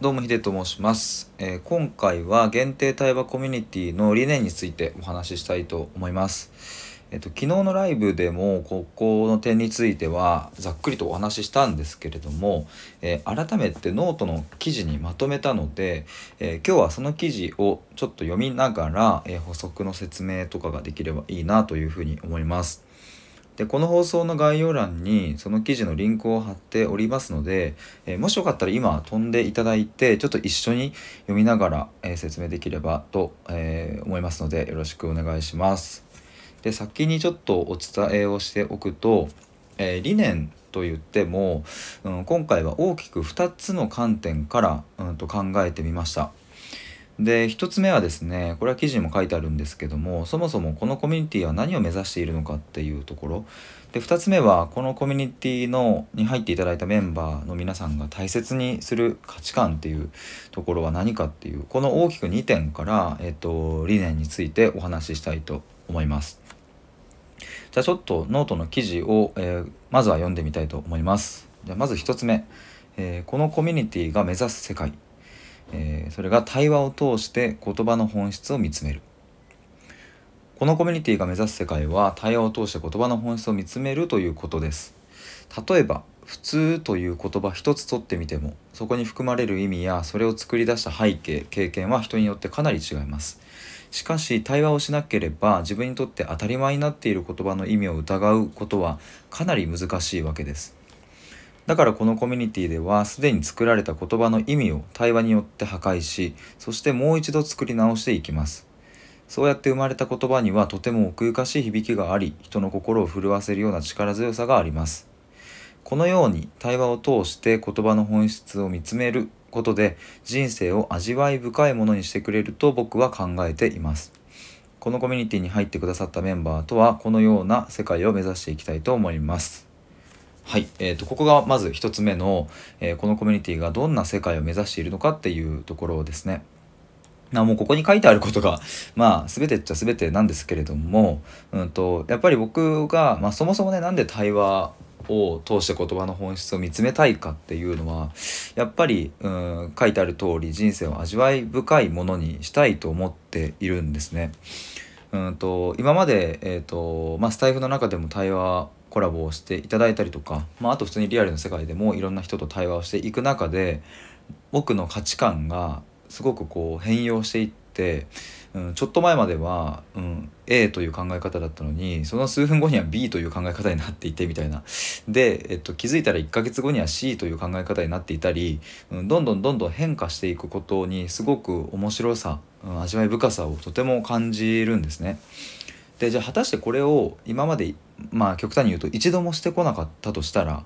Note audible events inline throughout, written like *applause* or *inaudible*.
どうもヒデと申します、えー今回は限定対話コミュニティの理念についてお話ししたいと思います。えっと昨日のライブでもここの点についてはざっくりとお話ししたんですけれども、えー改めてノートの記事にまとめたので、えー今日はその記事をちょっと読みながら、えー補足の説明とかができればいいなというふうに思います。でこの放送の概要欄にその記事のリンクを貼っておりますので、えーもしよかったら今飛んでいただいてちょっと一緒に読みながら、えー説明できればと、えー思いますのでよろしくお願いします。で先にちょっとお伝えをしておくと、え理念と言っても、うん、今回は大きく2つの観点から、うん、と考えてみました。で1つ目はですねこれは記事にも書いてあるんですけどもそもそもこのコミュニティは何を目指しているのかっていうところで2つ目はこのコミュニティのに入っていただいたメンバーの皆さんが大切にする価値観っていうところは何かっていうこの大きく2点から、えっと理念についてお話ししたいと思います。じゃあちょっとノートの記事を、えーまずは読んでみたいと思います。じゃあまず1つ目、えーこのコミュニティが目指す世界えーそれが対話を通して言葉の本質を見つめる。このコミュニティが目指す世界は対話を通して言葉の本質を見つめるということです。例えば普通という言葉一つとってみてもそこに含まれる意味やそれを作り出した背景経験は人によってかなり違います。しかし対話をしなければ自分にとって当たり前になっている言葉の意味を疑うことはかなり難しいわけです。だからこのコミュニティではすでに作られた言葉の意味を対話によって破壊しそしてもう一度作り直していきます。そうやって生まれた言葉にはとても奥ゆかしい響きがあり人の心を震わせるような力強さがあります。このように対話を通して言葉の本質を見つめることで人生を味わい深いものにしてくれると僕は考えています。このコミュニティに入ってくださったメンバーとはこのような世界を目指していきたいと思います。はい、えー、とここがまず一つ目の、えーこのコミュニティがどんな世界を目指しているのかっていうところですね。なもうここに書いてあることが *laughs* まあ全てっちゃ全てなんですけれども、うん、とやっぱり僕が、まあ、そもそもねなんで対話を通して言葉の本質を見つめたいかっていうのはやっぱり、うん、書いてある通り人生を味わい深いものにしたいと思っているんですね。うんと今まで、えーとまあ、スタイフの中でも対話コラボをしていただいたりとか、まあ、あと普通にリアルの世界でもいろんな人と対話をしていく中で僕の価値観がすごくこう変容していって、うん、ちょっと前までは、うん、A という考え方だったのにその数分後には B という考え方になっていてみたいなで、えっと、気づいたら1ヶ月後には C という考え方になっていたり、うん、どんどんどんどん変化していくことにすごく面白さ、うん、味わい深さをとても感じるんですね。でじゃあ果たしてこれを今までまあ極端に言うと一度もしてこなかったとしたら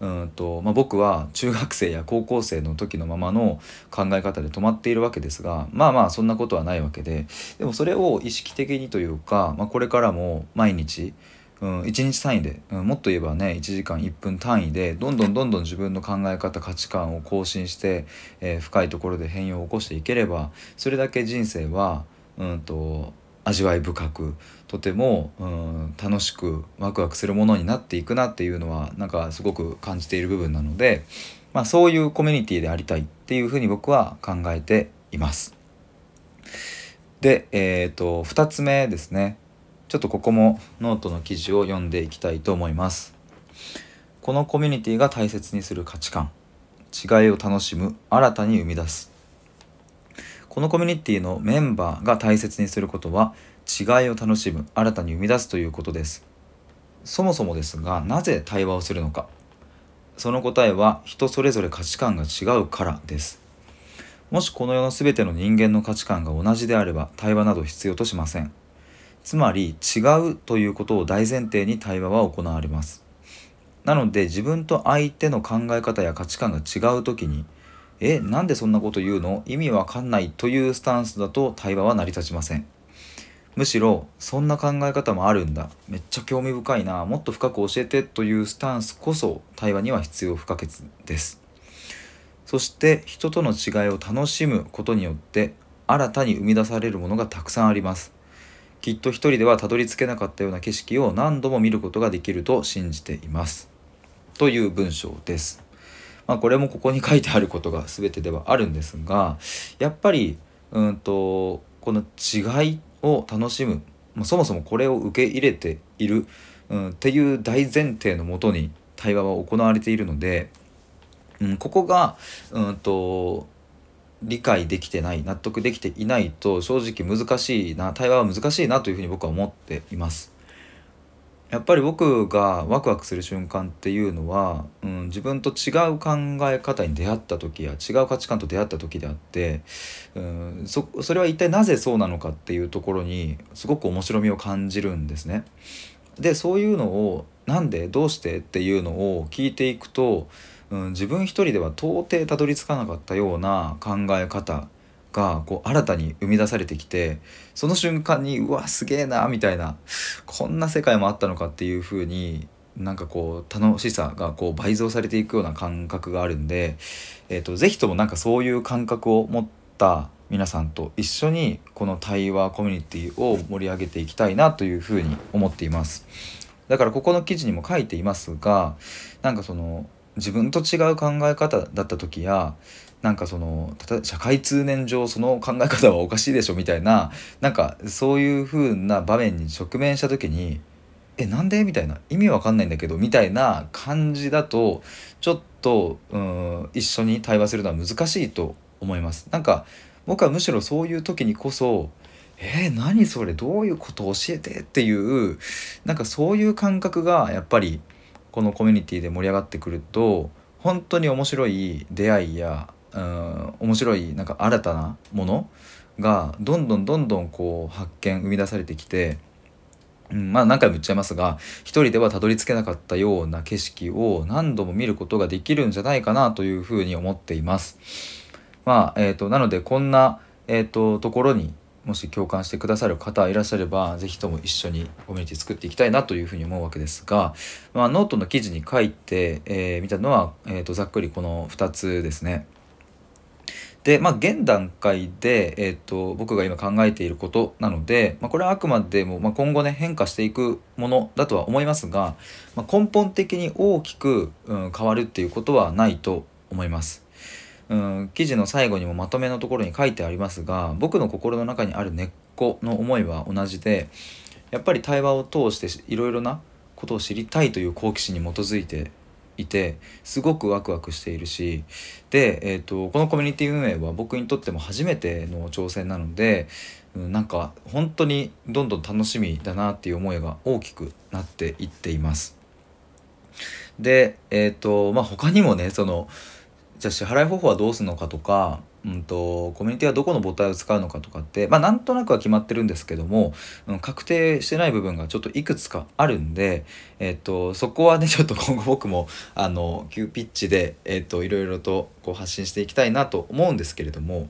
うんと、まあ、僕は中学生や高校生の時のままの考え方で止まっているわけですがまあまあそんなことはないわけででもそれを意識的にというか、まあ、これからも毎日、うん、1日単位で、うん、もっと言えばね1時間1分単位でどんどんどんどん自分の考え方価値観を更新して、えー深いところで変容を起こしていければそれだけ人生はうんと味わい深くとても、うん、楽しくワクワクするものになっていくなっていうのはなんかすごく感じている部分なので、まあ、そういうコミュニティでありたいっていうふうに僕は考えています。で、えー、と2つ目ですねちょっとここもノートの記事を読んでいきたいと思います。このコミュニティが大切にする価値観違いを楽しむ新たに生み出すこのコミュニティのメンバーが大切にすることは違いを楽しむ新たに生み出すということです。そもそもですがなぜ対話をするのか。その答えは人それぞれ価値観が違うからです。もしこの世の全ての人間の価値観が同じであれば対話など必要としません。つまり違うということを大前提に対話は行われます。なので自分と相手の考え方や価値観が違う時にえなんでそんなこと言うの？意味わかんないというスタンスだと対話は成り立ちません。むしろそんな考え方もあるんだ。めっちゃ興味深いな。もっと深く教えてというスタンスこそ対話には必要不可欠です。そして人との違いを楽しむことによって新たに生み出されるものがたくさんあります。きっと一人ではたどり着けなかったような景色を何度も見ることができると信じています。という文章です。まあ、これもここに書いてあることが全てではあるんですがやっぱりうんとこの違いを楽しむそもそもこれを受け入れている、うん、っていう大前提のもとに対話は行われているので、うん、ここがうんと理解できてない納得できていないと正直難しいな対話は難しいなというふうに僕は思っています。やっぱり僕がワクワクする瞬間っていうのは、うん、自分と違う考え方に出会った時や違う価値観と出会った時であって、うん、そそれは一体なぜそうなのかっていうところにすごく面白みを感じるんですね。でそういうのをなんでどうしてっていうのを聞いていくと、うん、自分一人では到底たどり着かなかったような考え方がこう新たに生み出されてきてその瞬間にうわすげえなみたいなこんな世界もあったのかっていう風になんかこう楽しさがこう倍増されていくような感覚があるんで、えーと、是非ともなんかそういう感覚を持った皆さんと一緒にこの対話コミュニティを盛り上げていきたいなというふうに思っています。だからここの記事にも書いていますがなんかその自分と違う考え方だった時やなんかその社会通念上その考え方はおかしいでしょみたいななんかそういう風な場面に直面した時に「えなんで?」みたいな意味わかんないんだけどみたいな感じだとちょっとうん一緒に対話するのは難しいと思います。なんか僕はむしろそういう時にこそえー、何それどういうこと教えてっていうなんかそういう感覚がやっぱりこのコミュニティで盛り上がってくると本当に面白い出会いやうん面白いなんか新たなものがどんどんどんどんこう発見生み出されてきて、うん、まあ何回も言っちゃいますが一人ではたどり着けなかったような景色を何度も見ることができるんじゃないかなというふうに思っています。まあえーと、なのでこんな、えーと、ところにもし共感してくださる方いらっしゃれば是非とも一緒にコミュニティ作っていきたいなというふうに思うわけですが、まあ、ノートの記事に書いて、えー、見たのは、えーとざっくりこの2つですね。でまあ現段階で、えーと、僕が今考えていることなので、まあ、これはあくまでも、まあ、今後ね変化していくものだとは思いますが、まあ、根本的に大きく、うん、変わるっていうことはないと思います。うん、記事の最後にもまとめのところに書いてありますが僕の心の中にある根っこの思いは同じでやっぱり対話を通していろいろなことを知りたいという好奇心に基づいていてすごくワクワクしているしで、えーと、このコミュニティ運営は僕にとっても初めての挑戦なので、うん、なんか本当にどんどん楽しみだなっていう思いが大きくなっていっています。でえっ、ー、とまあ他にもねそのじゃあ支払い方法はどうするのかとかうんと、コミュニティはどこの母体を使うのかとかって、まあ、なんとなくは決まってるんですけども、うん、確定してない部分がちょっといくつかあるんで、えっと、そこはね *laughs* ちょっと今後僕もあの急ピッチで、えっと、いろいろとこう発信していきたいなと思うんですけれども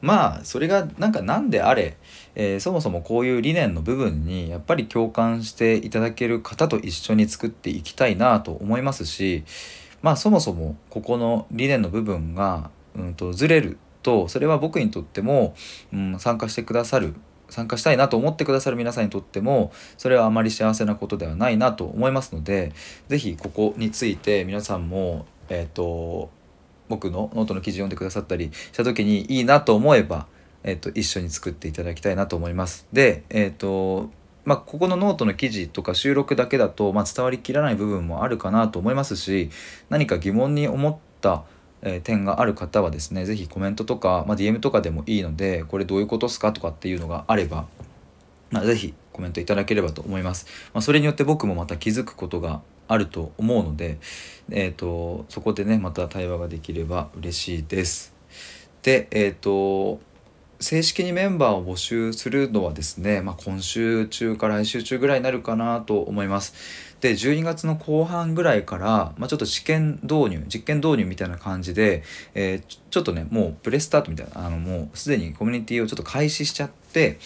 まあそれがなんか何であれ、えー、そもそもこういう理念の部分にやっぱり共感していただける方と一緒に作っていきたいなと思いますしまあそもそもここの理念の部分がうんとずれるとそれは僕にとっても、うん、参加してくださる参加したいなと思ってくださる皆さんにとってもそれはあまり幸せなことではないなと思いますので是非ここについて皆さんもえっ、ー、と僕のノートの記事読んでくださったりした時にいいなと思えば、えーと、一緒に作っていただきたいなと思います。でえ、ー、とまあ、ここのノートの記事とか収録だけだと、まあ、伝わりきらない部分もあるかなと思いますし何か疑問に思ったえ点がある方はですね是非コメントとか、まあ、DM とかでもいいのでこれどういうことっすかとかっていうのがあれば、まあ、是非コメントいただければと思います、まあ、それによって僕もまた気づくことがあると思うので、えーと、そこでねまた対話ができれば嬉しいです。でえっ、ー、と正式にメンバーを募集するのはですね、まあ、今週中か来週中ぐらいになるかなと思います。で12月の後半ぐらいから、まあ、ちょっと試験導入実験導入みたいな感じで、えー、ちょっとねもうプレスタートみたいなあのもうすでにコミュニティをちょっと開始しちゃって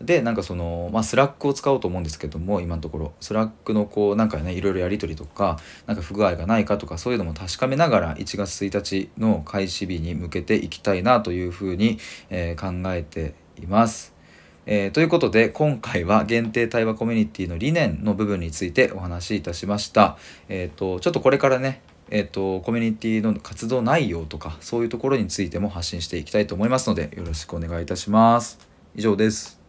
でなんかそのまあ Slack を使おうと思うんですけども今のところ Slack のこうなんかねいろいろやり取りとかなんか不具合がないかとかそういうのも確かめながら1月1日の開始日に向けていきたいなというふうに、えー、考えています。えー、ということで今回は限定対話コミュニティの理念の部分についてお話しいたしました。えーと、ちょっとこれからねえーと、コミュニティの活動内容とかそういうところについても発信していきたいと思いますのでよろしくお願いいたします。以上です。